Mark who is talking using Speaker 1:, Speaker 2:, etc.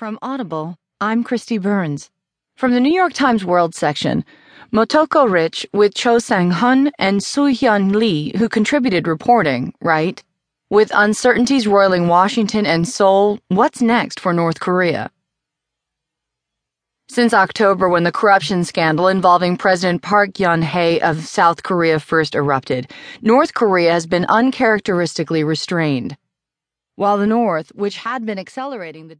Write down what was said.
Speaker 1: From Audible, I'm Kristi Burns. From the New York Times World section, Motoko Rich with Cho Sang Hun and Soo Hyun Lee, who contributed reporting, Right, With uncertainties roiling Washington and Seoul, what's next for North Korea? Since October, when the corruption scandal involving President Park Geun hye of South Korea first erupted, North Korea has been uncharacteristically restrained. While the North, which had been accelerating the